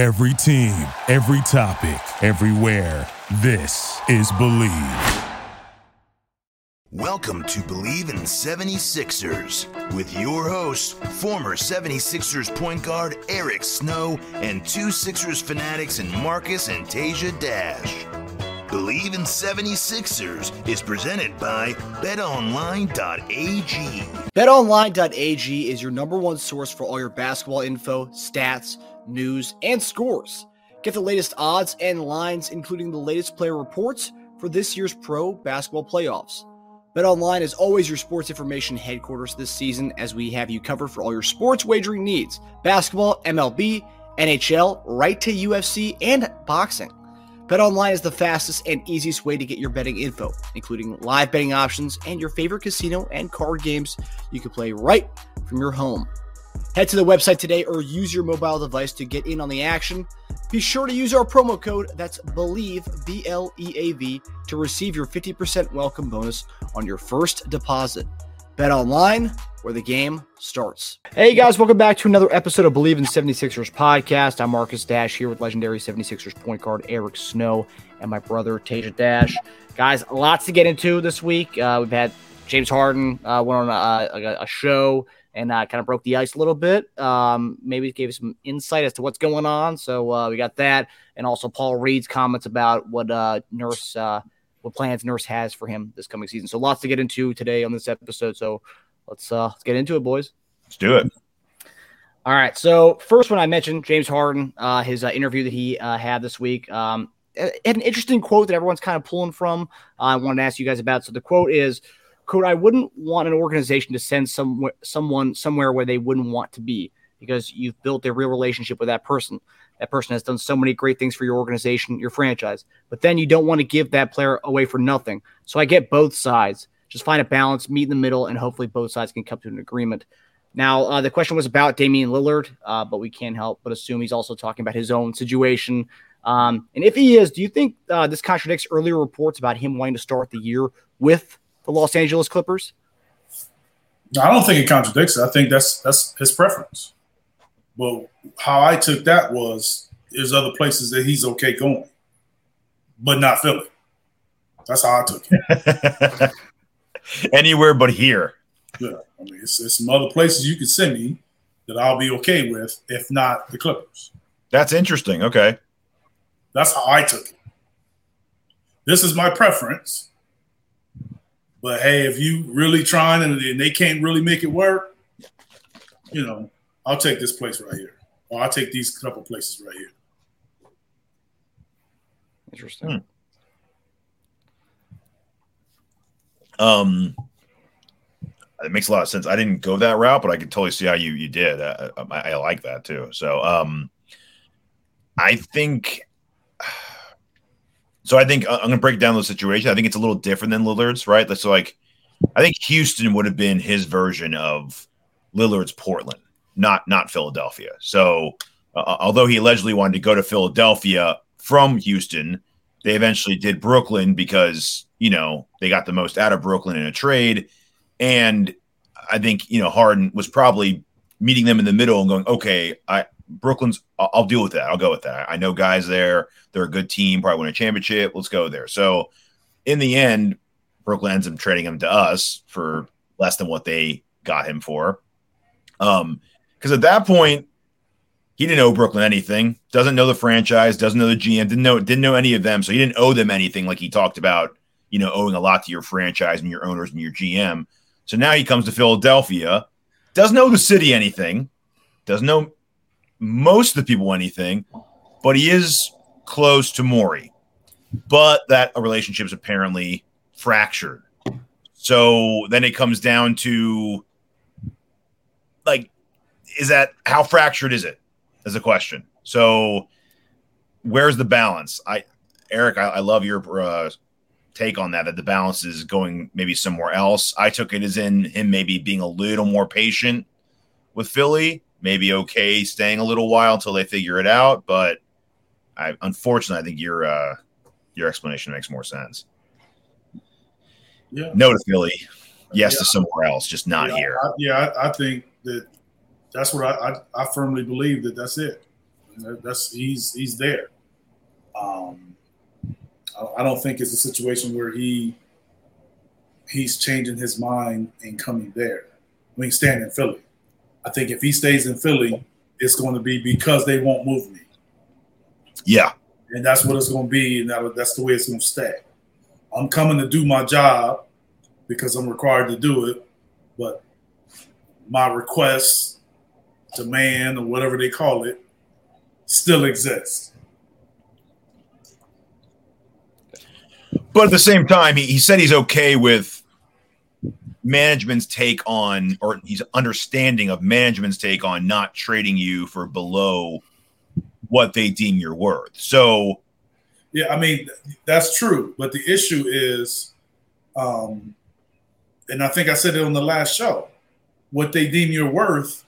Every team, every topic, everywhere. This is Bleav. Welcome to Bleav in 76ers with your hosts, former 76ers point guard Eric Snow and two Sixers fanatics in Marcus and Teja Dash. Bleav in 76ers is presented by betonline.ag. BetOnline.ag is your number one source for all your basketball info, stats, news, and scores. Get the latest odds and lines, including the latest player reports for this year's pro basketball playoffs. BetOnline is always your sports information headquarters this season as we have you covered for all your sports wagering needs basketball, MLB, NHL, right to UFC, and boxing. BetOnline is the fastest and easiest way to get your betting info, including live betting options and your favorite casino and card games you can play right from your home. Head to the website today or use your mobile device to get in on the action. Be sure to use our promo code that's Bleav B L E A V to receive your 50% welcome bonus on your first deposit. Bet online where the game starts. Hey guys, welcome back to another episode of Bleav in 76ers podcast. I'm Marcus Dash here with legendary 76ers point guard Eric Snow and my brother Teja Dash. Guys, lots to get into this week. Uh, we've had James Harden uh, went on a, a, a show and uh, kind of broke the ice a little bit. Um, maybe gave some insight as to what's going on. So uh, we got that, and also Paul Reed's comments about what uh, Nurse, uh, what plans Nurse has for him this coming season. So lots to get into today on this episode. So let's uh, let's get into it, boys. Let's do it. All right. So first one I mentioned James Harden, uh, his uh, interview that he uh, had this week. Um, had an interesting quote that everyone's kind of pulling from. Uh, I wanted to ask you guys about. So the quote is quote, I wouldn't want an organization to send some someone somewhere where they wouldn't want to be because you've built a real relationship with that person. That person has done so many great things for your organization, your franchise, but then you don't want to give that player away for nothing. So I get both sides. Just find a balance, meet in the middle, and hopefully both sides can come to an agreement. Now, uh, the question was about Damian Lillard, uh, but we can't help but assume he's also talking about his own situation. Um, and if he is, do you think uh, this contradicts earlier reports about him wanting to start the year with the Los Angeles Clippers? I don't think it contradicts it. I think that's that's his preference. But how I took that was there's other places that he's okay going, but not Philly. That's how I took it. Anywhere but here. Yeah, I mean, it's, it's some other places you could send me that I'll be okay with, if not the Clippers. That's interesting. Okay, that's how I took it. This is my preference. But hey, if you really trying and they can't really make it work, you know, I'll take this place right here, or I'll take these couple places right here. Interesting. Hmm. Um, it makes a lot of sense. I didn't go that route, but I could totally see how you you did. I, I, I like that too. So, um, I think so I think uh, I'm going to break down the situation. I think it's a little different than Lillard's, right? That's so like I think Houston would have been his version of Lillard's Portland, not not Philadelphia. So uh, uh, although he allegedly wanted to go to Philadelphia from Houston, they eventually did Brooklyn because you know they got the most out of Brooklyn in a trade, and I think you know Harden was probably meeting them in the middle and going, okay, I Brooklyn's, I'll, I'll, deal with that. I'll go with that. I know guys there. They're a good team, probably win a championship. Let's go there. So in the end, Brooklyn ends up trading him to us for less than what they got him for. Um, because at that point, he didn't owe Brooklyn anything. Doesn't know the franchise. Doesn't know the GM. Didn't know didn't know any of them. So he didn't owe them anything. Like he talked about, you know, owing a lot to your franchise and your owners and your GM. So now he comes to Philadelphia. Doesn't know the city anything. Doesn't know most of the people anything, but he is close to Morey. But that relationship is apparently fractured. So then it comes down to is that how fractured is it? As a question. So where's the balance? I, Eric, I, I love your uh, take on that. That the balance is going maybe somewhere else. I took it as in him maybe being a little more patient with Philly maybe okay staying a little while until they figure it out. But I unfortunately I think your uh, your explanation makes more sense. Yeah. No to Philly. Yes yeah. to somewhere else, just not yeah, here. I, yeah, I, I, think that that's what I, I, I firmly believe that that's it. That's he's he's there. Um, I don't think it's a situation where he he's changing his mind and coming there. I mean, staying in Philly. I think if he stays in Philly, it's going to be because they won't move me. Yeah, and that's what it's going to be, and that, that's the way it's going to stay. I'm coming to do my job because I'm required to do it, but my request, demand, or whatever they call it, still exists. But at the same time, he, he said he's okay with management's take on, or he's understanding of management's take on not trading you for below what they deem you're worth. So, yeah, I mean that's true, but the issue is, um, and I think I said it on the last show, what they deem you're worth,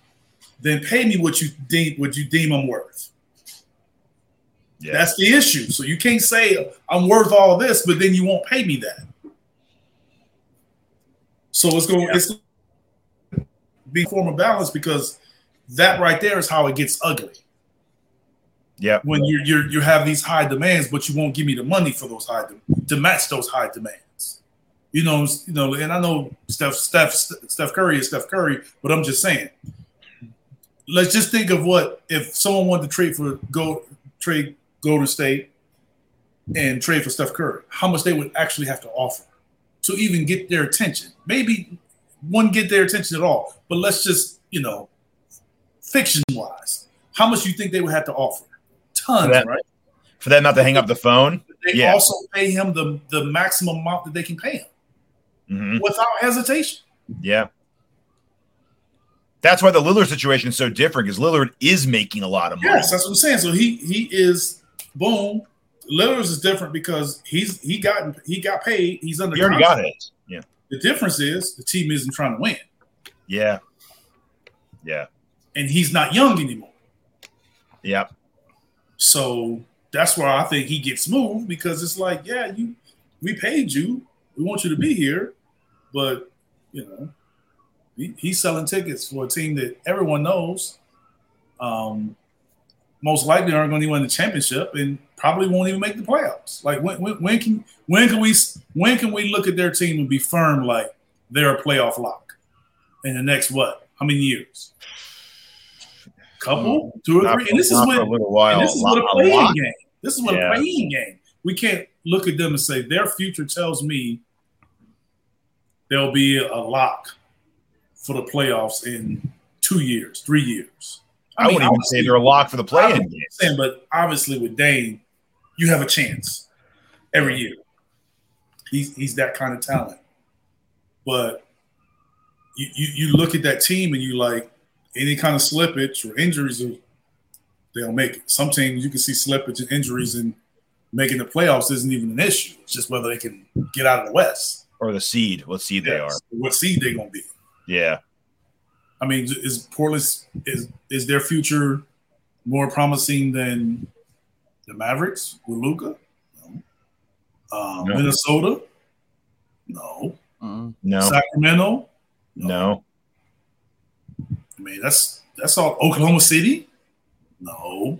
then pay me what you deem what you deem I'm worth. Yeah. That's the issue. So you can't say I'm worth all this, but then you won't pay me that. So it's going yeah. it's be form of balance because that right there is how it gets ugly. Yeah. When you you you have these high demands, but you won't give me the money for those high de- to match those high demands. You know, you know, and I know Steph Steph Steph Curry is Steph Curry, but I'm just saying. Let's just think of what if someone wanted to trade for go trade Golden State and trade for Steph Curry, how much they would actually have to offer to even get their attention. Maybe one get their attention at all, but let's just, you know, fiction wise, how much you think they would have to offer? Tons, for that, right? For them not to hang up the phone. They yeah. also pay him the, the maximum amount that they can pay him mm-hmm. without hesitation. Yeah. That's why the Lillard situation is so different because Lillard is making a lot of money. Yes, that's what I'm saying. So he he is boom. Lillard is different because he's he got he got paid. He's under. He already contract. got it. Yeah. The difference is the team isn't trying to win. Yeah. Yeah. And he's not young anymore. Yep. So that's why I think he gets moved because it's like, yeah, you we paid you. We want you to be here, but you know, he, he's selling tickets for a team that everyone knows. Um, most likely aren't going to win the championship and probably won't even make the playoffs. Like when, when, when can when can we when can we look at their team and be firm like they're a playoff lock in the next what? How many years? Couple, two or three. and this is when a little while. this is what a playing game. This is what yeah. a playing game. We can't look at them and say their future tells me there'll be a lock for the playoffs in two years, three years. I, I mean, wouldn't even say they're a lock for the play-in game. Saying, but obviously with Dame, you have a chance every year. He's he's that kind of talent. But you, you, you look at that team and you like any kind of slippage or injuries, they'll make it. Some teams you can see slippage and injuries and making the playoffs isn't even an issue. It's just whether they can get out of the West or the seed. What seed yes. they are? What seed they gonna be? Yeah. I mean, is Portland is is their future more promising than the Mavericks with Luka? No. Um, no. Minnesota? No. No. Sacramento? No. no. I mean, that's that's all. Oklahoma City? No.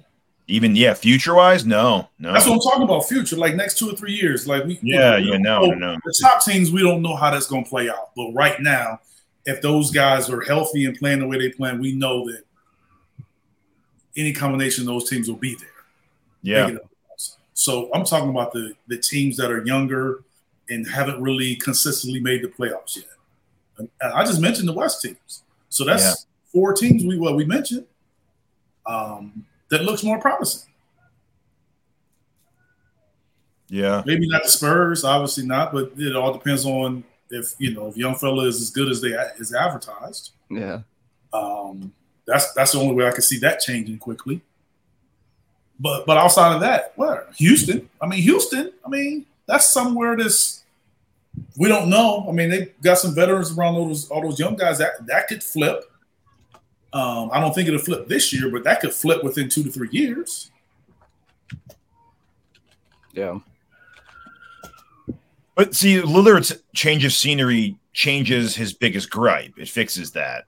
Even yeah, future wise, no, no. That's what I'm talking about. Future, like next two or three years, like we. Yeah, we yeah, no, no, no. The top teams, we don't know how that's going to play out, but right now, if those guys are healthy and playing the way they plan, we know that any combination of those teams will be there. Yeah. So I'm talking about the the teams that are younger and haven't really consistently made the playoffs yet. And I just mentioned the West teams. So that's yeah. four teams we well we mentioned um, that looks more promising. Yeah. Maybe not the Spurs, obviously not, but it all depends on if you know if young fella is as good as they is advertised. Yeah. Um, that's that's the only way I can see that changing quickly. But but outside of that, where Houston? I mean Houston. I mean that's somewhere that's we don't know. I mean they got some veterans around all those all those young guys that that could flip. Um, I don't think it'll flip this year, but that could flip within two to three years. Yeah. But see, Lillard's change of scenery changes his biggest gripe. It fixes that.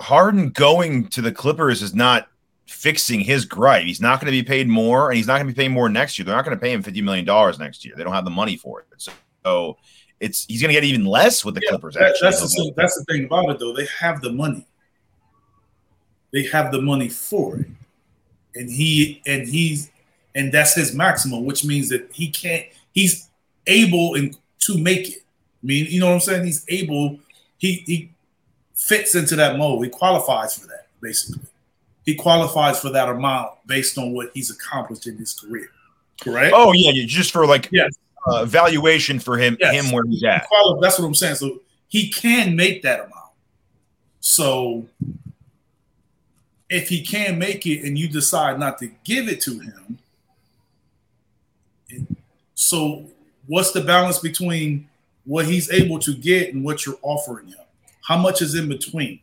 Harden going to the Clippers is not fixing his gripe. He's not going to be paid more, and he's not going to be paid more next year. They're not going to pay him fifty million dollars next year. They don't have the money for it. So, so it's he's going to get even less with the Yeah, Clippers. that- actually, that's the, that's the thing about it, though. They have the money. They have the money for it, and he and he's and that's his maximum, which means that he can't. He's able and to make it. I mean, you know what I'm saying? He's able. He he fits into that mold. He qualifies for that, basically. He qualifies for that amount based on what he's accomplished in his career. Correct? oh yeah, just for like Yes. uh, valuation for him, Yes. him where he's He at. quali- That's what I'm saying. So he can make that amount. So if he can make it and you decide not to give it to him, so what's the balance between what he's able to get and what you're offering him? How much is in between?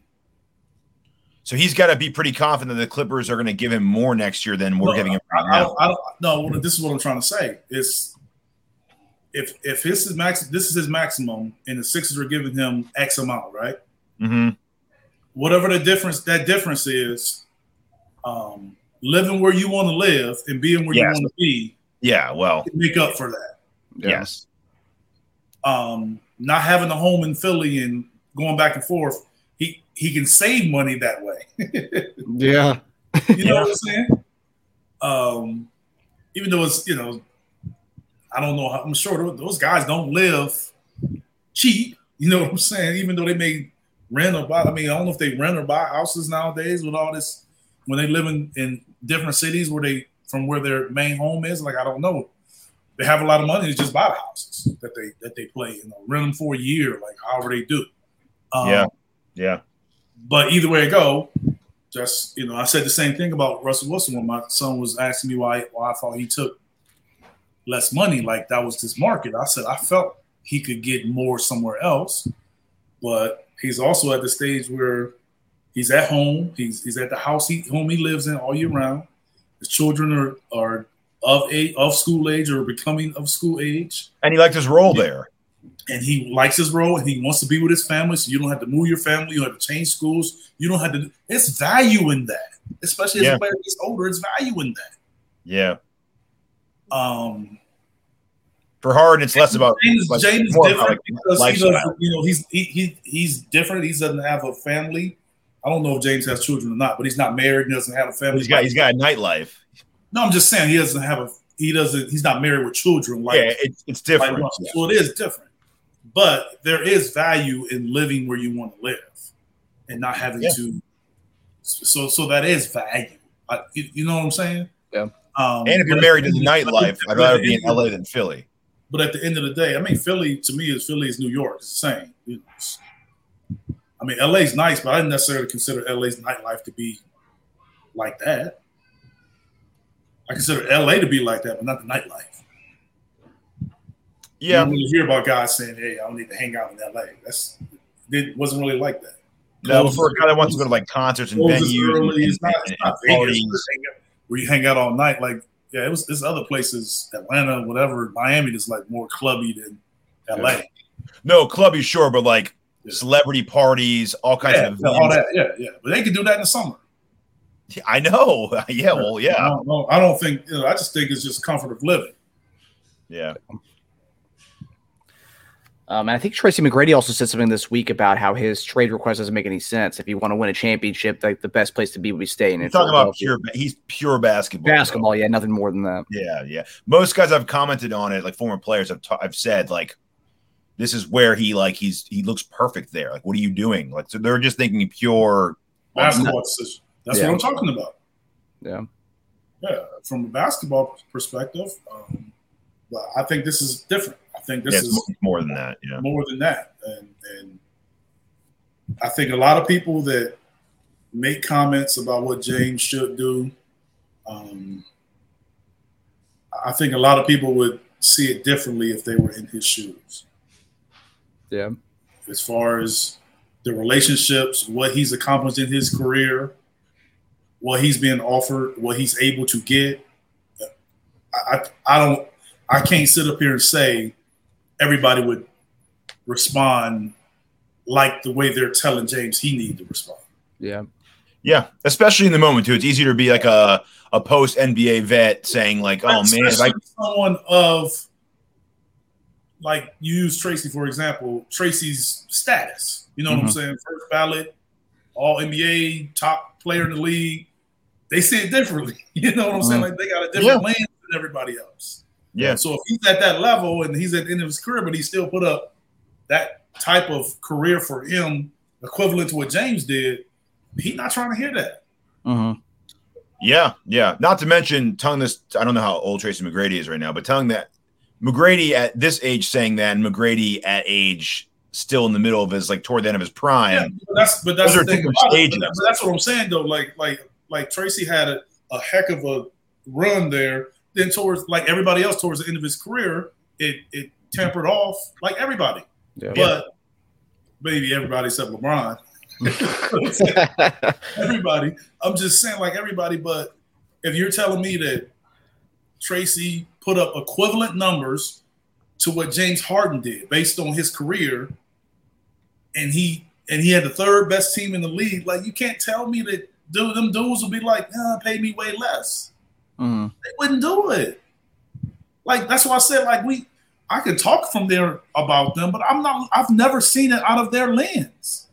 So he's got to be pretty confident that the Clippers are going to give him more next year than we're No, giving him right I now. I no. This is what I'm trying to say. Is if if this is max, this is his maximum, and the Sixers are giving him X amount, right? hmm whatever the difference that difference is, um, living where you want to live and being where Yes. you want to be Yeah, well, make up for that. Yes, Um, not having a home in Philly and going back and forth, he he can save money that way. Yeah. you know what I'm saying? Um, even though it's you know, I don't know. How, I'm sure those- those guys don't live cheap. You know what I'm saying? Even though they may rent or buy. I mean, I don't know if they rent or buy houses nowadays with all this when they live in, in different cities where they from where their main home is. Like I don't know. They have a lot of money to just buy the houses that they that they play. You know, rent them for a year, like however they do. Um, Yeah. yeah, but either way it go, just you know, I said the same thing about Russell Wilson when my son was asking me why why I thought he took less money. Like that was his market. I said I felt he could get more somewhere else, but he's also at the stage where he's at home. He's he's at the house he home he lives in all year round. His children are are of a of school age or becoming of school age and he liked his role there. and he likes his role and he wants to be with his family. So you don't have to move your family. You don't have to change schools. You don't have to. It's value in that, especially as Yeah. a player gets older. It's value in that. Yeah, Um, for Harden, it's less about James, like, James is more about, different like, because he. You know, he's he, he he's different. He doesn't have a family. I don't know if James has children or not, but he's not married. He doesn't have a family. He's got he's got a nightlife. No, I'm just saying he doesn't have a. He doesn't. He's not married with children. Like yeah, it's it's different. Like Russell. So it is different. But there is value in living where you want to live and not having Yeah. to. So so that is value. I, you, know what I'm saying? Yeah. Um, and if you're married to the nightlife, I'd rather be in LA than Philly. But at the end of the day, I mean, Philly to me is Philly is New York. It's the same. You know, I mean, LA's nice, but I didn't necessarily consider LA's nightlife to be like that. I consider LA to be like that, but not the nightlife. Yeah, don't really hear about guys saying, "Hey, I don't need to hang out in LA." That's it wasn't really like that. no, but for a guy that wants to go to like concerts and venues early. and, It's not, it's not Vegas where you hang out- where you hang out all night. Like, yeah, it was. There's other places, Atlanta, whatever, Miami, is like more clubby than LA. No, clubby, sure, but like Yeah. celebrity parties, all kinds Yeah, of all that. Yeah, yeah. But they can do that in the summer. I know. Yeah, well, I yeah, don't. I don't think. You know, I just think it's just comfort of living. yeah. Um, and I think Tracy McGrady also said something this week about how his trade request doesn't make any sense. If you want to win a championship, like the best place to be would be staying in He's talking about pure. He's pure basketball. though. basketball. Yeah, nothing more than that. Yeah, yeah. Most guys I've commented on it, like former players, I've, ta- I've said like, this is where he like he's he looks perfect there. Like, what are you doing? Like, so they're just thinking pure. Basketball decision. That's Yeah. what I'm talking about. Yeah. Yeah, from a basketball perspective, um, but I think this is different. I think this Yeah, is more than that. Yeah, more than that. And and I think a lot of people that make comments about what James should do, um, I think a lot of people would see it differently if they were in his shoes. Yeah. As far as the relationships, what he's accomplished in his career, what he's been offered, what he's able to get. I, I, I don't I can't sit up here and say everybody would respond like the way they're telling James he need to respond. Yeah. Yeah, especially in the moment too. It's easier to be like a a post NBA vet saying like, "Oh man, if I someone of like you use Tracy for example, Tracy's status. You know what I'm Mhm. saying? First ballot, all NBA, top player in the league. They see it differently. You know what I'm saying? Like they got a different Yeah. lens than everybody else. yeah, So if he's at that level and he's at the end of his career, but he still put up that type of career for him, equivalent to what James did, he's not trying to hear that. Mhm. yeah, yeah." Not to mention telling this. I don't know how old Tracy McGrady is right now, but telling that McGrady at this age saying that, and McGrady at age still in the middle of his like toward the end of his prime. Yeah, but that's but that's Those the thing about it. stages. But, that- but that's what I'm saying though. Like like like Tracy had a, a heck of a run there. Then towards like everybody else towards the end of his career, it it tempered off like everybody. Yeah. But maybe everybody except LeBron. everybody. I'm just saying like everybody. But if you're telling me that Tracy put up equivalent numbers to what James Harden did based on his career, and he and he had the third best team in the league. Like you can't tell me that dude, them dudes will be like, uh, pay me way less. Mhm. They wouldn't do it. Like that's why I said like we I can talk from there about them, but I'm not I've never seen it out of their lens.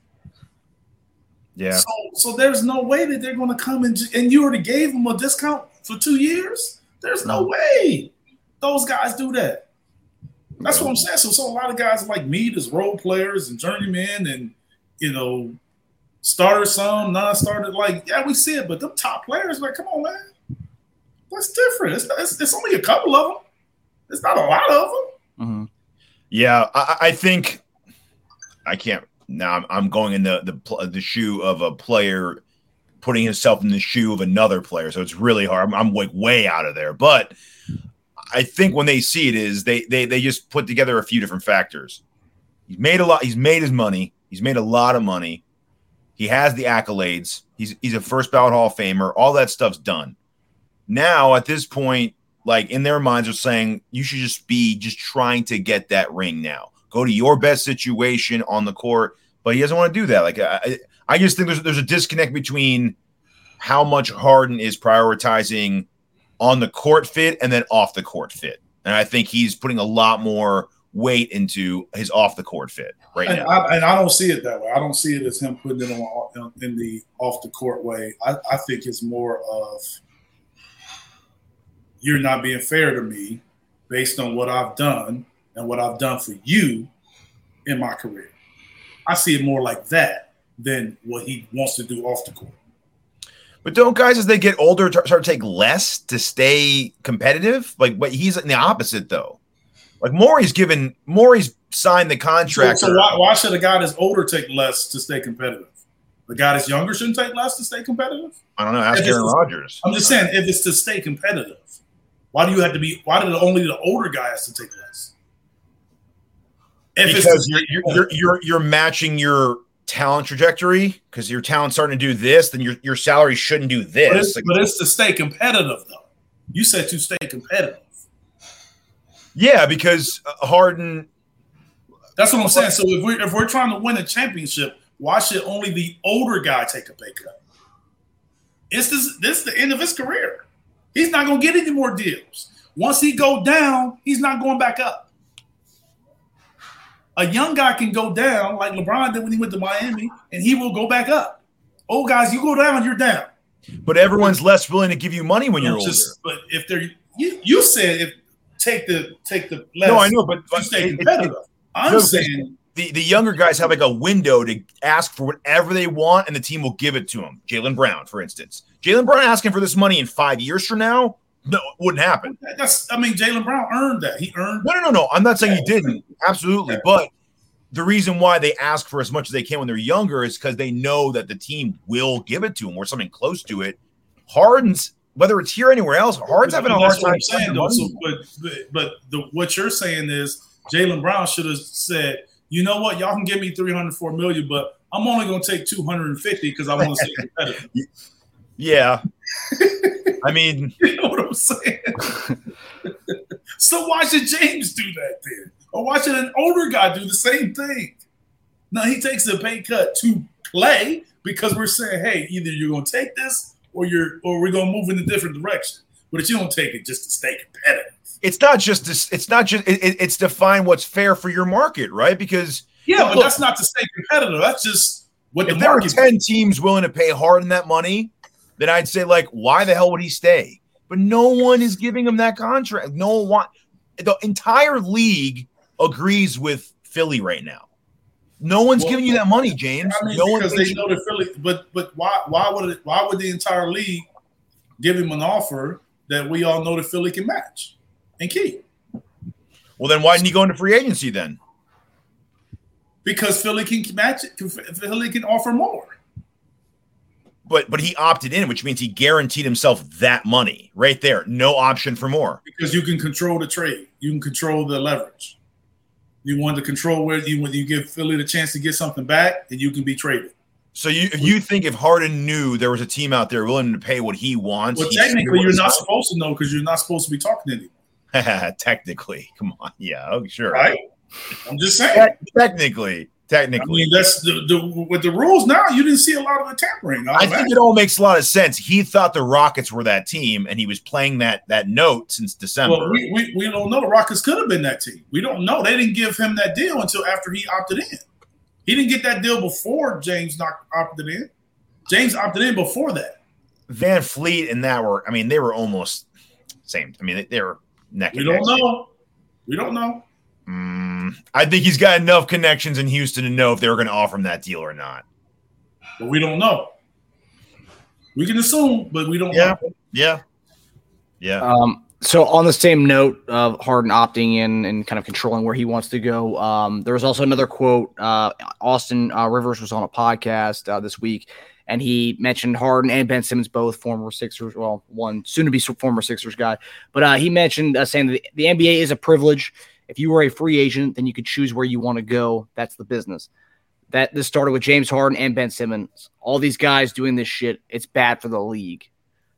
Yeah, So so there's no way that they're gonna come and and you already gave them a discount for two years. There's no way those guys do that. That's what I'm saying. So, so a lot of guys like me, as role players and journeymen, and you know, starters, some non-starter. Like, yeah, we see it, but them top players, like, come on, man, that's different. It's, it's, it's only a couple of them. It's not a lot of them. Mhm. yeah. I, I think I can't. Now I'm, I'm going in the the the shoe of a player putting himself in the shoe of another player, so it's really hard. I'm, I'm like way out of there, but I think when they see it is they they they just put together a few different factors. He's made a lot. He's made his money. He's made a lot of money. He has the accolades. He's he's a first ballot Hall of Famer. All that stuff's done. Now at this point, like in their minds, are saying you should just be just trying to get that ring now. Go to your best situation on the court, but he doesn't want to do that. Like I, I just think there's there's a disconnect between how much Harden is prioritizing on the court fit and then off the court fit. And I think he's putting a lot more weight into his off the court fit right And now. I, and I don't see it that way. I don't see it as him putting it on in the off the court way. I, I think it's more of you're not being fair to me based on what I've done and what I've done for you in my career. I see it more like that than what he wants to do off the court. But don't guys, as they get older, start to take less to stay competitive? Like, but he's in the opposite though. Like Morey's given Morey's signed the contract. so why, why should a guy that's older take less to stay competitive? The guy that's younger shouldn't take less to stay competitive? I don't know. Ask If Aaron Rodgers. I'm just saying, if it's to stay competitive, why do you have to be? Why did only the older guy has to take less? If because you're, you're you're you're matching your talent trajectory because your talent's starting to do this, then your your salary shouldn't do but, this. it's, Like, but it's to stay competitive, though. You said to stay competitive. Yeah, because uh, Harden. That's what I'm saying. So if we're if we're trying to win a championship, why should only the older guy take a pay cut? It's this this is the end of his career. He's not gonna get any more deals. Once he go down, he's not going back up. A young guy can go down like LeBron did when he went to Miami, and he will go back up. Old guys, you go down, you're down. But everyone's less willing to give you money when you're It's older. but if they're you, you said if take the take the less no, I know, but, but stay it- it- I'm no, saying the, the younger guys have like a window to ask for whatever they want, and the team will give it to them. Jaylen Brown, for instance, Jaylen Brown asking for this money in five years from now, no, it wouldn't happen. That's I mean Jaylen Brown earned that. He earned No, no, no, no. I'm not saying he didn't. Absolutely, but the reason why they ask for as much as they can when they're younger is because they know that the team will give it to them or something close to it. Harden's whether it's here or anywhere else, Hard's having a hard time I'm saying though. So, but but, but the, what you're saying is Jaylen Brown should have said, you know what, y'all can give me 304 million, but I'm only going to take 250 because I want to stay competitive. Yeah, I mean, You know what I'm saying? so why should James do that then? Or why should an older guy do the same thing? Now he takes a pay cut to play because we're saying, hey, either you're going to take this or you're or we're going to move in a different direction. But if you don't take it just to stay competitive, it's not just this. It's not just. It, it's define what's fair for your market, right? Because yeah, but look, that's not to stay competitive. That's just what if the there are ten teams willing to pay Harden that money, then I'd say like, why the hell would he stay? But no one is giving him that contract. No one want the entire league agrees with Philly right now. No one's well, giving you that money, James. I mean, no because they know the Philly. But but why why would it, why would the entire league give him an offer that we all know that Philly can match and keep? Well, then why didn't he go into free agency then? Because Philly can match it. Philly can offer more. But but he opted in, which means he guaranteed himself that money right there. No option for more. Because you can control the trade. You can control the leverage. You want to control where you when you give Philly the chance to get something back, and you can be traded. So you you think if Harden knew there was a team out there willing to pay what he wants? Well, technically, you're not supposed to know because you're not supposed to be talking to anyone. technically, come on, yeah, oh sure, right. I'm just saying. technically, Technically, I mean that's the, the with the rules now. You didn't see a lot of the tampering. I think it all makes a lot of sense. He thought the Rockets were that team, and he was playing that that note since December. Well, we, we, we don't know. The Rockets could have been that team. We don't know. They didn't give him that deal until after he opted in. He didn't get that deal before James not opted in. James opted in before that. VanVleet and that were. I mean, they were almost same. I mean, they, they were neck. We don't know. We don't know. Mm, I think he's got enough connections in Houston to know if they were going to offer him that deal or not. But we don't know. We can assume, but we don't yeah. know. Yeah. Yeah. Um, so on the same note of Harden opting in and kind of controlling where he wants to go, um, there was also another quote. Uh, Austin uh, Rivers was on a podcast uh, this week, and he mentioned Harden and Ben Simmons, both former Sixers. Well, one soon to be former Sixers guy, but uh, he mentioned uh, saying that the NBA is a privilege. If you were a free agent, then you could choose where you want to go. That's the business. That this started with James Harden and Ben Simmons. All these guys doing this shit. It's bad for the league.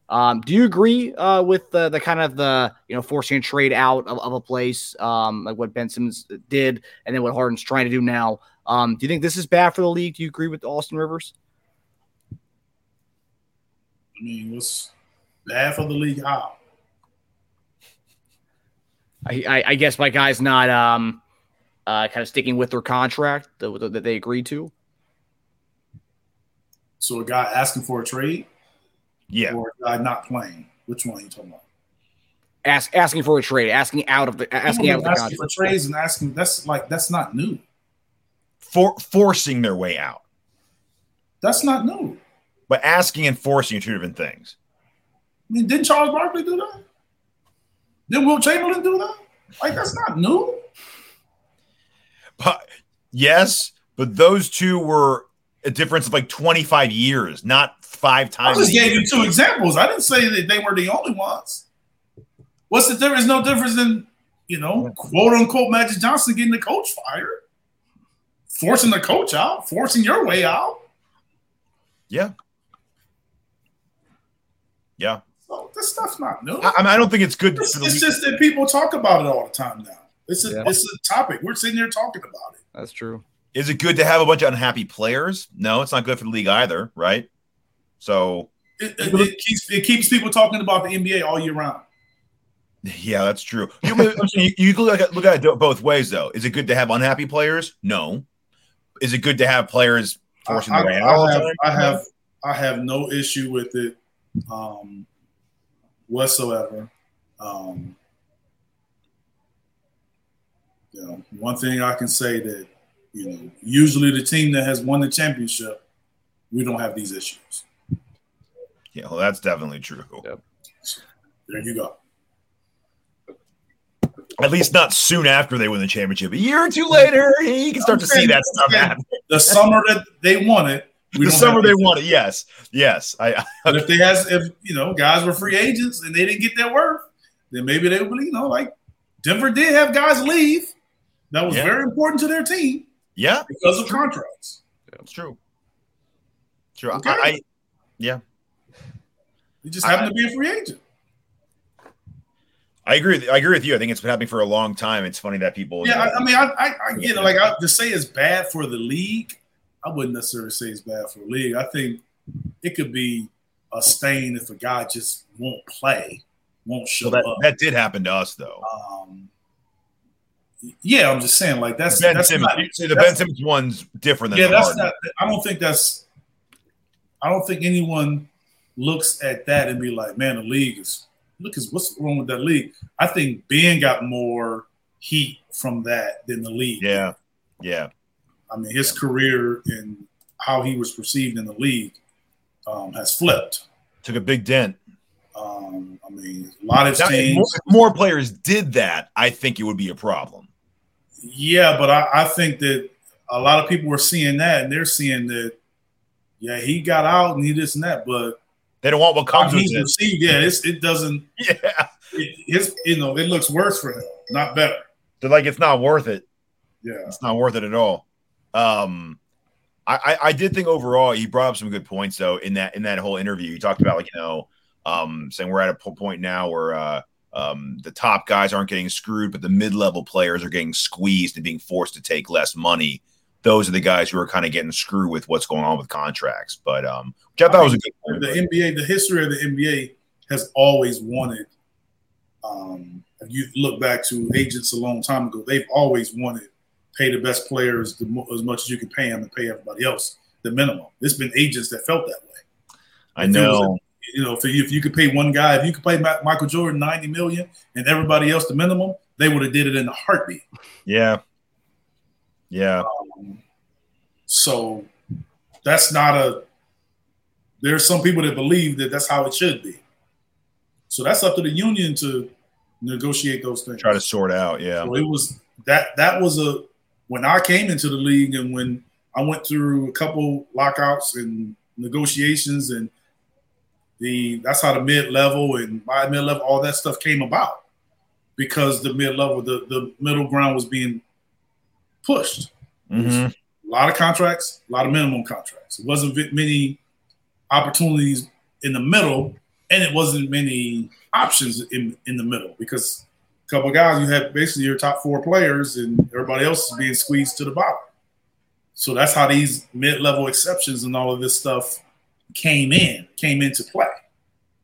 Um, do you agree uh, with the, the kind of the you know forcing a trade out of, of a place um, like what Ben Simmons did, and then what Harden's trying to do now? Um, do you think this is bad for the league? Do you agree with Austin Rivers? I mean, what's bad for the league? How? I, I, I guess my guy's not um, uh, kind of sticking with their contract that, that they agreed to. So a guy asking for a trade, yeah, or a guy not playing. Which one are you talking about? Ask, asking for a trade, asking out of the asking out of the asking contract. for trades and asking that's like that's not new. For forcing their way out. That's not new. But asking and forcing are two different things. I mean, didn't Charles Barkley do that? Did Wilt Chamberlain do that? Like that's not new. But yes, but those two were a difference of like 25 years, not five times. I just gave you two examples. I didn't say that they were the only ones. What's the difference? No difference than, you know, quote unquote Magic Johnson getting the coach fired, forcing the coach out, forcing your way out. Yeah. Yeah. So this stuff's not new. I, I, mean, I don't think it's good. It's, it's just that people talk about it all the time now. It's a, yeah. it's a topic. We're sitting here talking about it. That's true. Is it good to have a bunch of unhappy players? No, it's not good for the league either, right? So it, it, it keeps it keeps people talking about the NBA all year round. Yeah, that's true. You, you, you look at look at it both ways, though. Is it good to have unhappy players? No. Is it good to have players forcing I, their way out? I have, I have I have no issue with it. Um, whatsoever. Um, you know, one thing I can say that you know, usually the team that has won the championship, we don't have these issues. Yeah, well, that's definitely true. Yep. So, there you go. At least not soon after they win the championship. A year or two later, you can start to see that stuff happen. The summer that they won it, we the summer they it. Yes, yes. I, but if they has, if you know, guys were free agents and they didn't get their worth, then maybe they would, you know, like Denver did have guys leave. That was yeah. very important to their team. Yeah, because of contracts. That's true. True. Okay. I, I, yeah. You just happen to be a free agent. I agree. With, I agree with you. I think it's been happening for a long time. It's funny that people. Yeah, I, I mean, I, I, I get it. Like I, to say it's bad for the league I wouldn't necessarily say it's bad for the league. I think it could be a stain if a guy just won't play, won't show Well, that, up. that did happen to us though. Um, yeah, I'm just saying, like that's Ben that's Simmons, not, see, the Ben Simmons one's different than yeah, the that's Harden. not. I don't think that's. I don't think anyone looks at that and be like, "Man, the league is look is what's wrong with that league." I think Ben got more heat from that than the league. Yeah, yeah, I mean, his career and how he was perceived in the league um, has flipped. took a big dent. Um, I mean, a lot of Now, if more, more players did that, I think it would be a problem. Yeah, but I, I think that a lot of people were seeing that and they're seeing that, yeah, he got out and he this and that, but They don't want what comes with it. perceived, yeah, it's, it doesn't. Yeah, It, his, you know, it looks worse for him, not better. they're like it's not worth it. Yeah, It's not worth it at all. Um, I, I, I did think overall he brought up some good points though in that in that whole interview. He talked about like you know, um, saying we're at a point now where uh, um, the top guys aren't getting screwed, but the mid level players are getting squeezed and being forced to take less money. Those are the guys who are kind of getting screwed with what's going on with contracts. But um, which I thought was a good point. the NBA, the history of the NBA has always wanted. Um, if you look back to agents a long time ago, they've always wanted pay the best players the, mo- as much as you can pay them and pay everybody else the minimum. There's been agents that felt that way. I if was know. You know, if you, if you could pay one guy, if you could pay Ma- Michael Jordan ninety million and everybody else the minimum, they would have did it in a heartbeat. Yeah. Yeah. Um, so that's not a. There's some people that believe that that's how it should be. So that's up to the union to negotiate those things. Try to sort out. Yeah. So it was that that was a when I came into the league and when I went through a couple lockouts and negotiations and the that's how the mid level and my mid level all that stuff came about because the mid level the the middle ground was being pushed. Mhm. A lot of contracts, a lot of minimum contracts. It wasn't many opportunities in the middle, and it wasn't many options in in the middle because couple guys you have basically your top four players, and everybody else is being squeezed to the bottom. So that's how these mid-level exceptions and all of this stuff came in, came into play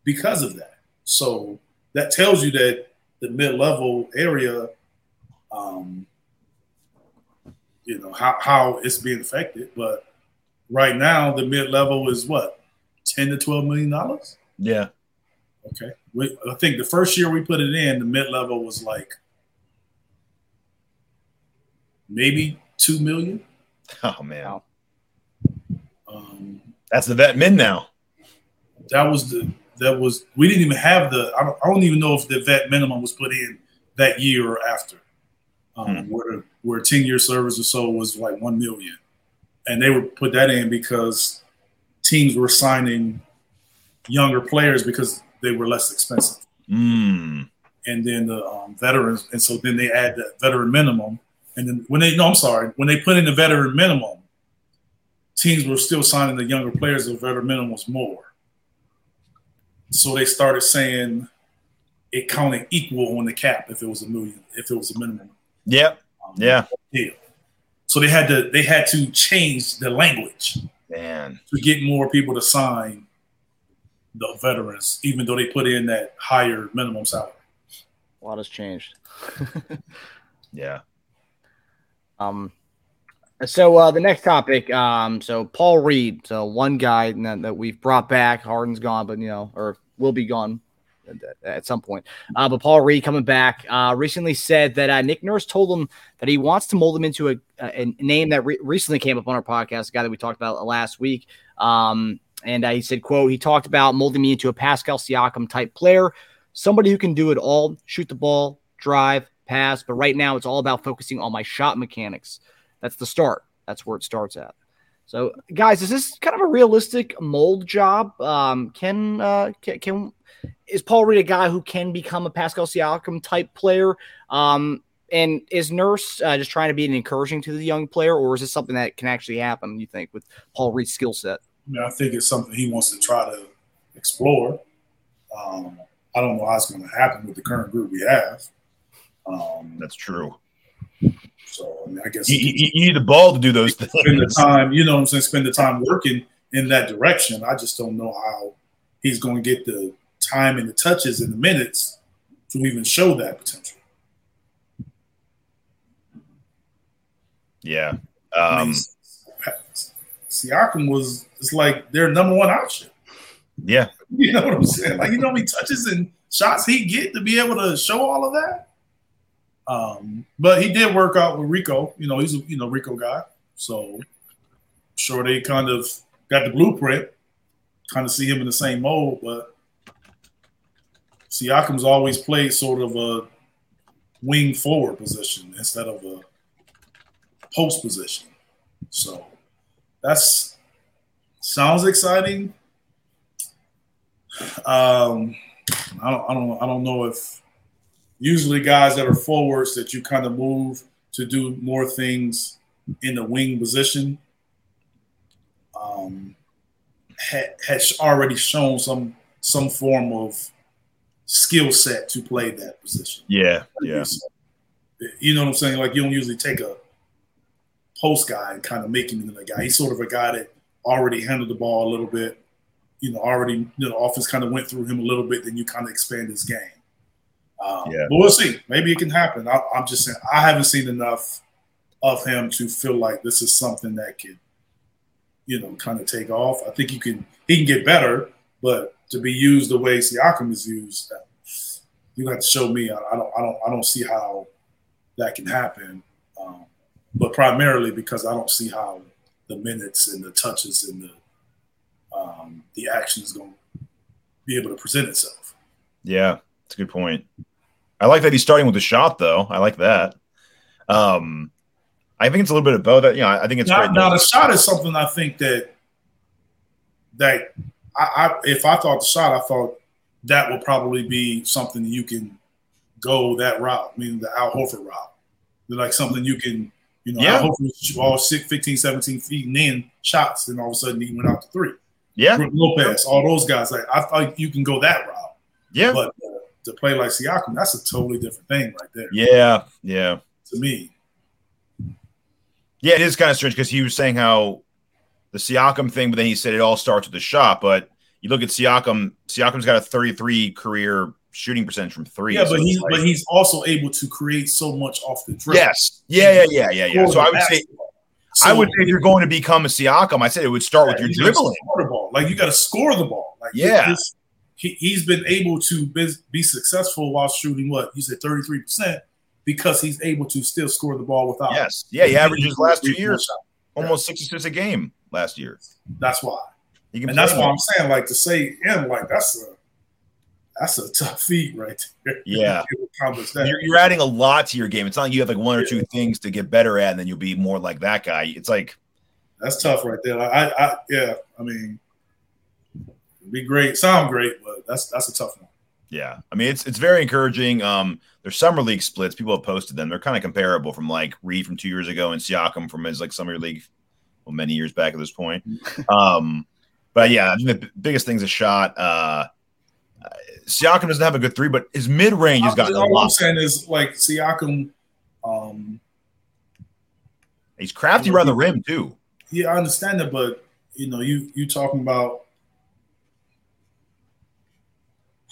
because of that. So that tells you that the mid-level area, um, you know how how it's being affected. But right now, the mid-level is what ten to twelve million dollars. Yeah. Okay. We, I think the first year we put it in, the mid level was like maybe two million. Oh man. Um, That's the vet min now. that was the that was we didn't even have the I don't, I don't even know if the vet minimum was put in that year or after. Um, Where where ten year service or so was like one million, and they would put that in because teams were signing younger players because they were less expensive. Mm. and then the um, veterans, and so then they add the veteran minimum, and then when they no, I'm sorry, when they put in the veteran minimum, teams were still signing the younger players. The veteran minimum was more, so they started saying it counted equal on the cap if it was a million, if it was a minimum. Yep. um, Yeah. deal. So they had to they had to change the language Man. to get more people to sign the veterans, even though they put in that higher minimum salary. A lot has changed. Yeah. Um, so uh, the next topic, um, so Paul Reed, so one guy that, that we've brought back. Harden's gone, but you know, or will be gone at, at some point. Uh, but Paul Reed coming back uh, recently said that uh, Nick Nurse told him that he wants to mold him into a, a, a name that re- recently came up on our podcast, a guy that we talked about last week. Um, and uh, he said, "quote He talked about molding me into a Pascal Siakam type player, somebody who can do it all: shoot the ball, drive, pass. But right now, it's all about focusing on my shot mechanics. That's the start. That's where it starts at. So, guys, is this kind of a realistic mold job? Um, can uh, can, can is Paul Reed a guy who can become a Pascal Siakam type player? Um, and is Nurse uh, just trying to be an encouraging to the young player, or is this something that can actually happen? You think with Paul Reed's skill set? I mean, I think it's something he wants to try to explore. Um, I don't know how it's going to happen with the current group we have. Um, That's true. So I, mean, I guess you, you, you, need the ball to do those things. Spend the time, you know, what I'm saying, spend the time working in that direction. I just don't know how he's going to get the time and the touches and the minutes to even show that potential. Yeah. Um, I mean, Siakam was it's like their number one option. Yeah. You know what I'm saying? Like you know how many touches and shots he get to be able to show all of that. Um, but he did work out with Rico. You know, he's a you know Rico guy. So sure they kind of got the blueprint, kind of see him in the same mold, but Siakam's always played sort of a wing forward position instead of a post position. So that's sounds exciting. Um, I don't, I don't, I don't know if usually guys that are forwards that you kind of move to do more things in the wing position um, ha- has already shown some some form of skill set to play that position. Yeah, yeah. You know what I'm saying? Like you don't usually take a post guy and kind of make him into a guy. He's sort of a guy that already handled the ball a little bit. You know, already you know, offense kind of went through him a little bit. Then you kind of expand his game. Um, yeah. But we'll see. Maybe it can happen. I, I'm just saying I haven't seen enough of him to feel like this is something that could, you know, kind of take off. I think you can. He can get better, but to be used the way Siakam is used, you have to show me. I, I don't. I don't. I don't see how that can happen. Um, but primarily because I don't see how the minutes and the touches and the um, the action is going to be able to present itself. Yeah, that's a good point. I like that he's starting with a shot, though. I like that. Um, I think it's a little bit of both. You know, I think it's now, great. Now, the shot is something I think that that I, I if I thought the shot, I thought that would probably be something you can go that route, meaning the Al Horford route. Like something you can you know, yeah. hopefully all six, 15, 17 feet and then shots, and all of a sudden he went out to three. Yeah. Lopez, all those guys. Like I thought you can go that route. Yeah. But uh, to play like Siakam, that's a totally different thing right there. Yeah. Yeah. To me. Yeah, it is kind of strange because he was saying how the Siakam thing, but then he said it all starts with the shot. But you look at Siakam, Siakam's got a 33 career shooting percentage from three. Yeah, so but he's like, but he's also able to create so much off the dribble. Yes. Yeah, yeah, yeah, yeah, yeah. So I would say so, I would say if you're going to become a Siakam, I said it would start yeah, with your dribbling. The ball. Like you got to score the ball. Like yeah. This, he, he's been able to be, be successful while shooting what you said 33 percent because he's able to still score the ball without. Yes, yeah, he averages last two years almost yeah. 66 a game last year. That's why, and that's why I'm saying like to say him like that's a that's a tough feat right there. Yeah. You're, you're, adding a lot to your game. It's not like you have like one or two things to get better at, and then you'll be more like that guy. It's like that's tough right there. I, I yeah, I mean, be great, sound great, but that's that's a tough one. Yeah, I mean it's it's very encouraging. Um, there's summer league splits. People have posted them. They're kind of comparable from like Reed from two years ago and Siakam from his like summer league, well, many years back at this point. um, but yeah, I think the biggest thing's a shot. Uh, Siakam doesn't have a good three, but his mid range has gotten a lot. All I'm saying is like Siakam. Um, He's crafty around the rim too. Yeah, I understand that, but you know, you you talking about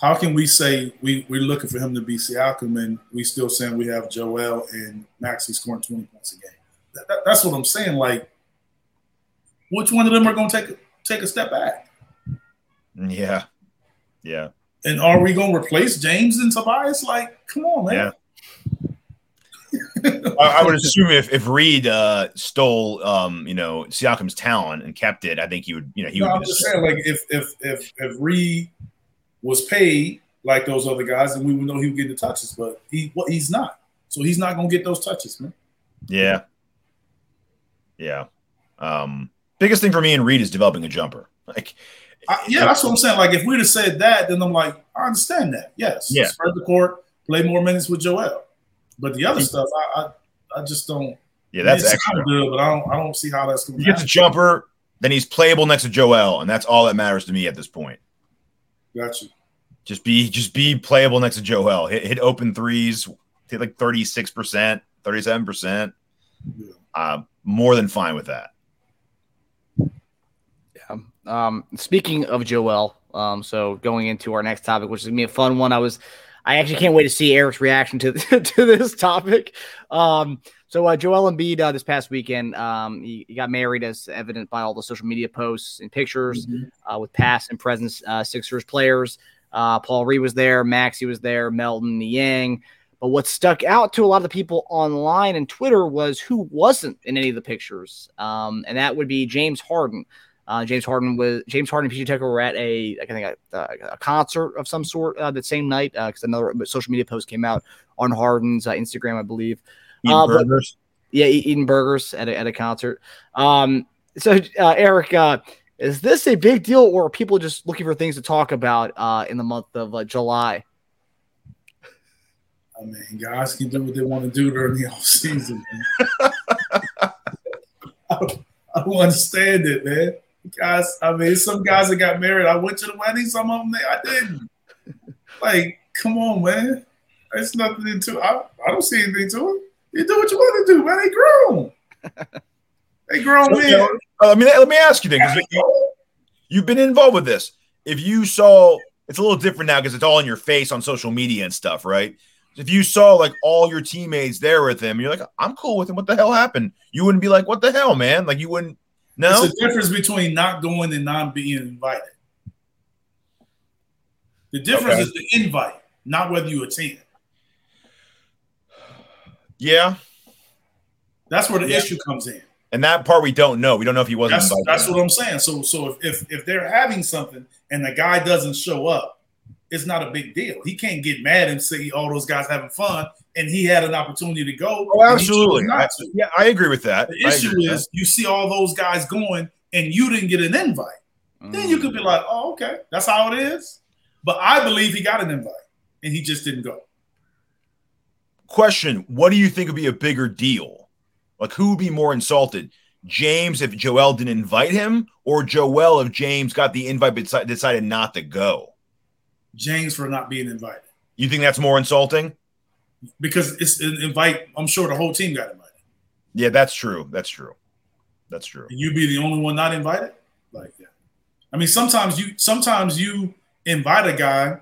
how can we say we we're looking for him to be Siakam and we still saying we have Joel and Maxey scoring twenty points a game? That, that, that's what I'm saying. Like, which one of them are going to take take a step back? Yeah, yeah. And are we going to replace James and Tobias? Like, come on, man. Yeah. I, would assume if if Reed uh, stole, um, you know, Siakam's talent and kept it, I think he would, you know, he no, would. I'm just saying, like, if if if if Reed was paid like those other guys, then we would know he would get the touches. But he, well, he's not, so he's not going to get those touches, man. Yeah, yeah. Um, biggest thing for me and Reed is developing a jumper. Like I, yeah, that's what I'm saying. Like, if we'd have said that, then I'm like, I understand that. Yes, yeah. spread the court, play more minutes with Joel. But the other stuff, I, I, I just don't. Yeah, that's extra. Good, but I don't, I don't see how that's going. To. He gets a jumper, then he's playable next to Joel, and that's all that matters to me at this point. Gotcha. Just be, just be playable next to Joel. Hit, hit open threes. Hit like thirty six percent, thirty seven percent. uh, more than fine with that. Um, speaking of Joel, um, so going into our next topic, which is gonna be a fun one. I was, I actually can't wait to see Eric's reaction to to this topic. Um, so uh, Joel Embiid uh, this past weekend, um, he, he, got married as evident by all the social media posts and pictures mm-hmm. uh, with past and present uh, Sixers players. Uh, Paul Reed was there, Maxey was there, Melton, Niang. But what stuck out to a lot of the people online and Twitter was who wasn't in any of the pictures, um, and that would be James Harden. Uh, James Harden was James Harden and PJ Tucker were at a I think a, a concert of some sort uh, that same night because uh, another social media post came out on Harden's uh, Instagram, I believe. Eating uh, burgers. But, yeah, eating burgers at a, at a concert. Um, so uh, Eric, is this a big deal, or are people just looking for things to talk about in the month of July? I mean, guys can do what they want to do during the off season. I, I don't understand it, man guys, I mean, some guys that got married, I went to the wedding. Some of them, they, I didn't. Like, come on, man. There's nothing into. I, I don't see anything to it. You do what you want to do, man. They grown. they grown men. Uh, I mean, let me ask you then, you, you've been involved with this. If you saw, it's a little different now because it's all in your face on social media and stuff, right? If you saw like all your teammates there with him, you're like, I'm cool with him. What the hell happened? You wouldn't be like, what the hell, man? Like you wouldn't no, it's a difference between not going and not being invited. The difference okay. is the invite, not whether you attend. Yeah, that's where the yeah. issue comes in. And that part we don't know. We don't know if he wasn't that's. That's what I'm saying. So, so if, if if they're having something and the guy doesn't show up, it's not a big deal. He can't get mad and say all those guys having fun and he had an opportunity to go. Oh, absolutely. I, yeah, I agree with that. The issue is you see all those guys going and you didn't get an invite. Mm. Then you could be mm. like, oh, okay, that's how it is. But I believe he got an invite and he just didn't go. Question What do you think would be a bigger deal? Like, who would be more insulted? James if Joel didn't invite him, or Joel if James got the invite but decided not to go? James for not being invited. You think that's more insulting? Because it's an invite. I'm sure the whole team got invited. Yeah, that's true. That's true. That's true. And you be the only one not invited? Like that. I mean, sometimes you sometimes you invite a guy,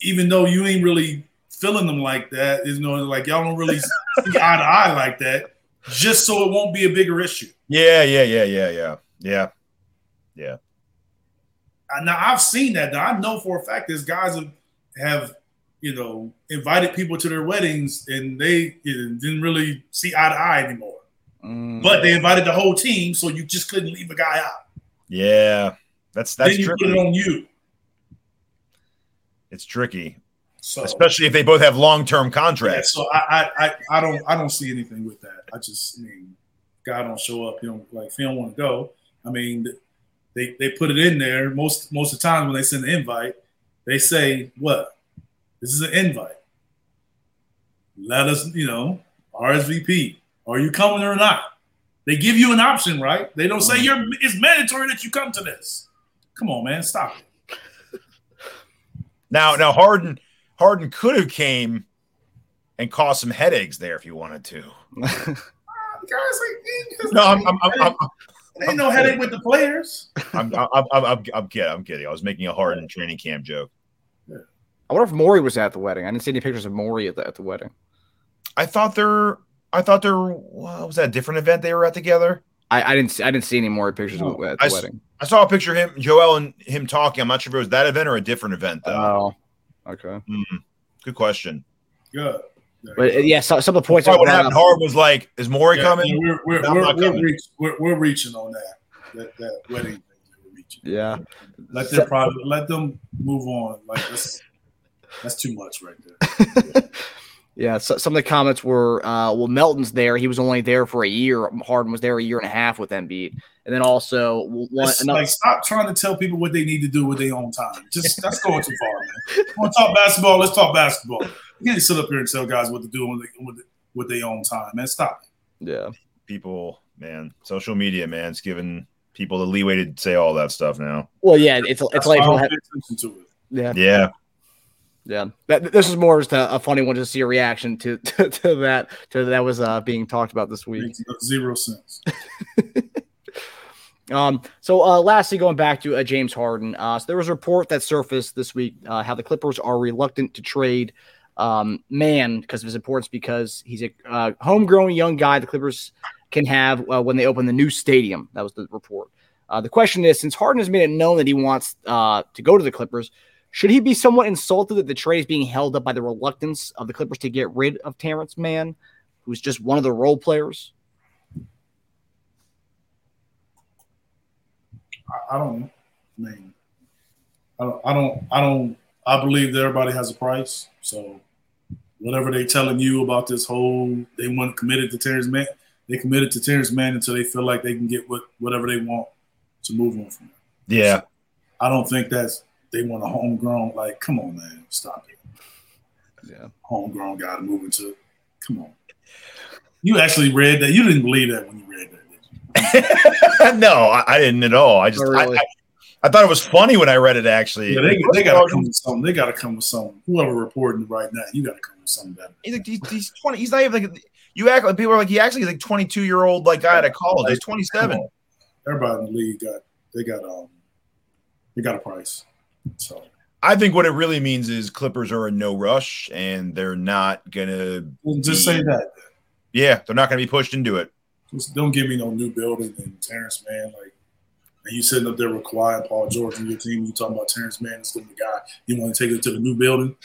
even though you ain't really feeling them like that. You know, like y'all don't really see eye to eye like that, just so it won't be a bigger issue. Yeah, yeah, yeah, yeah, yeah, yeah, yeah now I've seen that. Now I know for a fact there's guys have, have you know invited people to their weddings and they you know, didn't really see eye to eye anymore. Mm. But they invited the whole team, so you just couldn't leave a guy out. Yeah, that's that's then you tricky. put it on you. It's tricky, so, especially if they both have long term contracts. Yeah, so I, I I don't I don't see anything with that. I just I mean, guy don't show up. You know, like if he don't want to go. I mean, they, they put it in there most most of the time when they send the invite they say what this is an invite let us you know rsvp are you coming or not they give you an option right they don't say you're it's mandatory that you come to this come on man stop it now now harden harden could have came and caused some headaches there if you wanted to guys like, no I'm, I'm, I'm, Ain't no headache with the players. I'm, I'm, I'm, I'm, kidding. I'm kidding. I was making a Harden training camp joke. Yeah. I wonder if Morey was at the wedding. I didn't see any pictures of Morey at the, at the wedding. I thought they're. I thought they're. What was that? A different event they were at together. I, I didn't. See, I didn't see any more pictures oh, at the I, wedding. I saw a picture of him, Joel, and him talking. I'm not sure if it was that event or a different event though. Oh, okay. Mm-hmm. Good question. Good. But uh, yeah, so, some of the points. What happened hard was like, is Morey yeah, coming? we're, we're, we're, we're, reach, we're, we're, reaching on that. That, that wedding thing we're reaching. Yeah. Let them probably let them move on. Like that's that's too much right there. yeah. So some of the comments were, uh, well, Melton's there. He was only there for a year. Harden was there a year and a half with Embiid. And then also, one, another- like, stop trying to tell people what they need to do with their own time. Just that's going too far, man. Want to talk basketball? Let's talk basketball. You can't sit up here and tell guys what to do with, with, with their own time, man. Stop it. Yeah. People, man, social media, man, it's giving people the leeway to say all that stuff now. Well, yeah, it's it's like have, to it. Yeah. Yeah. Yeah, that, this is more just a, a, funny one to see a reaction to to, to that to that was uh, being talked about this week. Zero sense. um. So, uh, lastly, going back to uh, James Harden, uh, so there was a report that surfaced this week uh, how the Clippers are reluctant to trade um, Mann because of his importance because he's a uh, homegrown young guy the Clippers can have uh, when they open the new stadium. That was the report. Uh, the question is, since Harden has made it known that he wants uh, to go to the Clippers, should he be somewhat insulted that the trade is being held up by the reluctance of the Clippers to get rid of Terance Mann, who's just one of the role players? I, I don't know. I mean, I don't, I don't, I don't, I believe that everybody has a price. So whatever they're telling you about this whole, they want committed to Terance Mann, they committed to Terance Mann until they feel like they can get what whatever they want to move on from that. Yeah. So I don't think that's they want a homegrown. Like, come on, man, stop it. Yeah, homegrown guy to move into. Come on. You actually read that. You didn't believe that when you read that. no, I, I, didn't at all. I just oh, really? I, I, I, thought it was funny when I read it. Actually, yeah, they, they got to come with something. They got to come with something. Whoever reporting right now, you got to come with something better. He's, like, he's, he's twenty. He's not even like you act like people are like he actually is like twenty two year old like guy out of college. He's twenty seven. Everybody in the league got they got um they got a price. So I think what it really means is Clippers are in no rush and they're not gonna well, just be, say that. Yeah, they're not gonna be pushed into it. Just don't give me no new building and Terance Mann. Like and you sitting up there with Kawhi and Paul George and your team, you talking about Terance Mann is the guy you want to take it to the new building.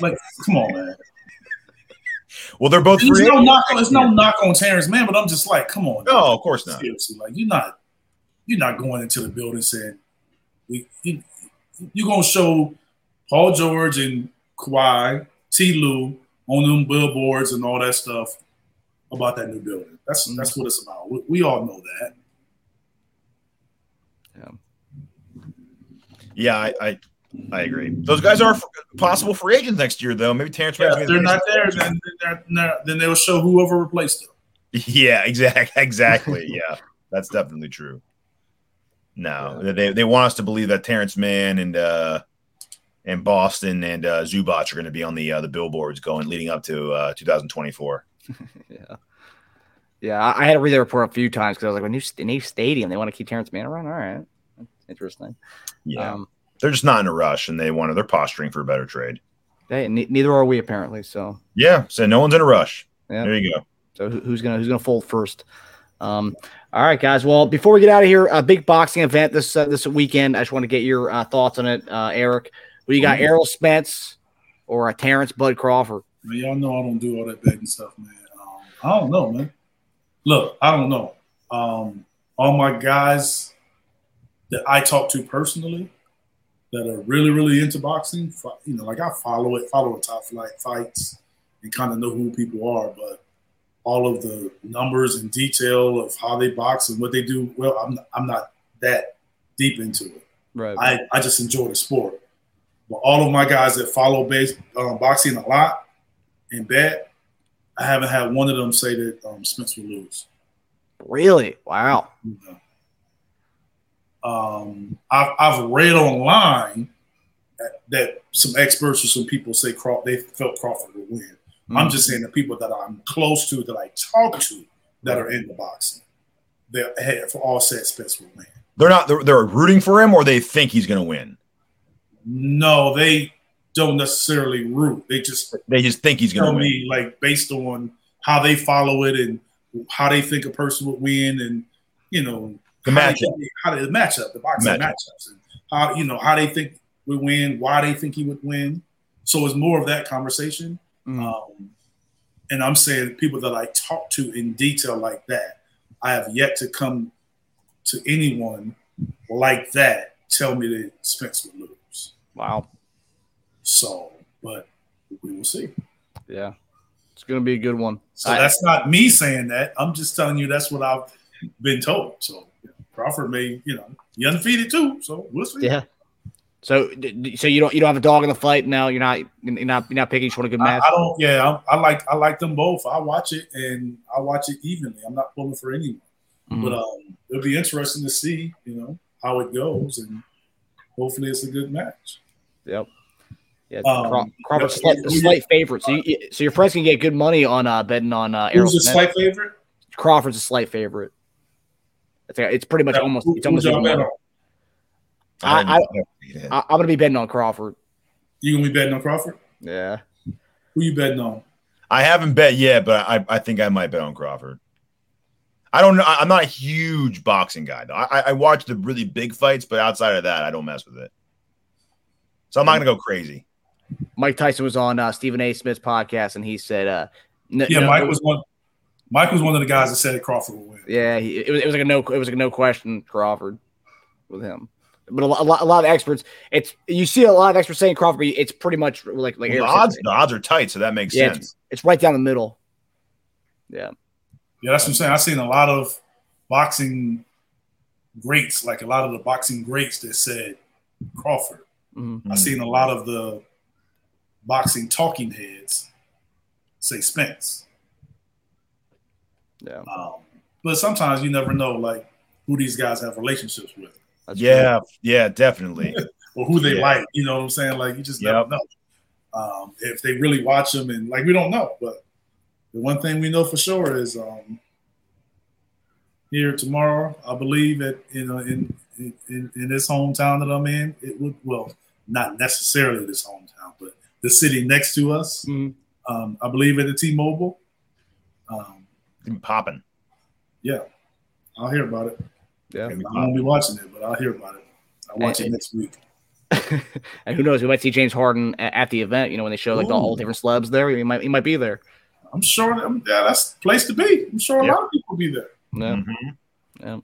Like, come on, man. Well, they're both. There's no knock. On, no knock on Terance Mann, but I'm just like, come on. No, man. of course not. Seriously, like you're not, you're not going into the building saying, we, you, you're gonna show Paul George and Kawhi, T. Lue on them billboards and all that stuff about that new building. That's mm-hmm. that's what it's about. We, we all know that. Yeah. Yeah, I, I I agree. Those guys are possible free agents next year, though. Maybe Terance. Yeah, if they're not there, then they're not, then they'll show whoever replaced them. Yeah, exactly. Exactly. yeah, that's definitely true. No, yeah. they they want us to believe that Terance Mann and uh and Boston and uh, Zubac are going to be on the uh, the billboards going leading up to uh, 2024. yeah. Yeah, I had to read the report a few times because I was like, a new, a new stadium. They want to keep Terance Mann around. All right, interesting. Yeah, um, they're just not in a rush, and they want to. They're posturing for a better trade. Hey, neither are we apparently. So yeah, so no one's in a rush. Yeah. There you go. So who's gonna who's gonna fold first? Um, all right, guys. Well, before we get out of here, a big boxing event this uh, this weekend. I just want to get your uh, thoughts on it, uh, Eric. We got, mm-hmm. Errol Spence or a Terence Bud Crawford? Man, y'all know I don't do all that betting stuff, man. Um, I don't know, man. Look, I don't know. Um, all my guys that I talk to personally that are really, really into boxing, you know, like I follow it, follow the top flight fights and kind of know who people are, but all of the numbers and detail of how they box and what they do. Well, I'm I'm not that deep into it. Right. I, I just enjoy the sport. But all of my guys that follow base um, boxing a lot and bet, I haven't had one of them say that um, Spence will lose. Really? Wow. Um, I've, I've read online that, that, some experts or some people say Craw- they felt Crawford would win. Mm-hmm. I'm just saying the people that I'm close to, that I talk to, that are in the boxing, they have all said Spence will win. They're not. They're, they're rooting for him, or they think he's going to win. No, they don't necessarily root. They just they just think he's going to win. like based on how they follow it and how they think a person would win, and you know the matchup, how they, the matchup, the boxing matchup. matchups, and how you know how they think would win, why they think he would win. So it's more of that conversation. Mm. Um, and I'm saying people that I talk to in detail like that, I have yet to come to anyone like that tell me that Spence would lose. Wow. So, but we will see. Yeah. It's going to be a good one. So I, that's not me saying that. I'm just telling you that's what I've been told. So Crawford may, you know, be undefeated too. So we'll see. Yeah. So, so you don't you don't have a dog in the fight now. You're not you're not you're not picking each one a good match. I, I don't. Yeah, I, I, like I like them both. I watch it and I watch it evenly. I'm not pulling for anyone. Mm-hmm. But um, it'll be interesting to see, you know, how it goes, and hopefully it's a good match. Yep. Yeah, Um, Craw- Crawford's yeah, slight, a slight favorite. So, you, so your friends can get good money on uh, betting on uh, Errol Who's Smith. slight favorite? Crawford's a slight favorite. It's, it's pretty much Yeah, almost. who- It's almost. who's y'all even bet more. on? I- I- Yeah. I, I'm gonna be betting on Crawford. You gonna be betting on Crawford? Yeah. Who you betting on? I haven't bet yet, but I, I think I might bet on Crawford. I don't know. I- I'm not a huge boxing guy though. I, I watch the really big fights, but outside of that, I don't mess with it. So I'm not gonna go crazy. Mike Tyson was on uh, Stephen A. Smith's podcast, and he said, uh, n- Yeah, no- Mike was one. Mike was one of the guys that said Crawford would win. Yeah, he, it was. It was like a no. It was like a no question Crawford with him. But a, lot- a, lot, a lot of experts, it's you see a lot of experts saying Crawford. It's pretty much like like Well, the Eric said, odds, the odds are tight, so that makes Yeah, sense. It's right down the middle. Yeah. Yeah, that's what I'm saying. I've seen a lot of boxing greats, like a lot of the boxing greats that said Crawford. Mhm. I've seen a lot of the boxing talking heads say Spence. Yeah. Um, but sometimes you never know, like who these guys have relationships with That's Yeah, yeah, definitely. or who they Yeah. like. You know what I'm saying? Like you just Yep. never know. Um, if they really watch them, and like we don't know, but the one thing we know for sure is um, here tomorrow. I believe that you know in in, in in this hometown that I'm in, it would well not necessarily this hometown, but the city next to us. Mhm. Um, I believe at the T-Mobile. Um, popping. yeah, I'll hear about it. Yeah. I won't be watching it, but I'll hear about it. I'll watch And- it next week. and who knows? We might see James Harden a- at the event. You know, when they show like the, all different celebs there, he might he might be there. I'm sure that, yeah, that's the place to be. I'm sure a Yeah. lot of people will be there. Yeah. Mhm.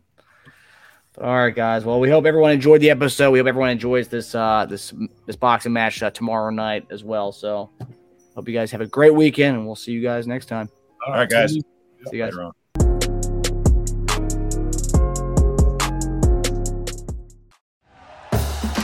But all right, guys. Well, we hope everyone enjoyed the episode. We hope everyone enjoys this uh this this boxing match uh, tomorrow night as well. So, hope you guys have a great weekend, and we'll see you guys next time. All right, guys. See you guys. Later on.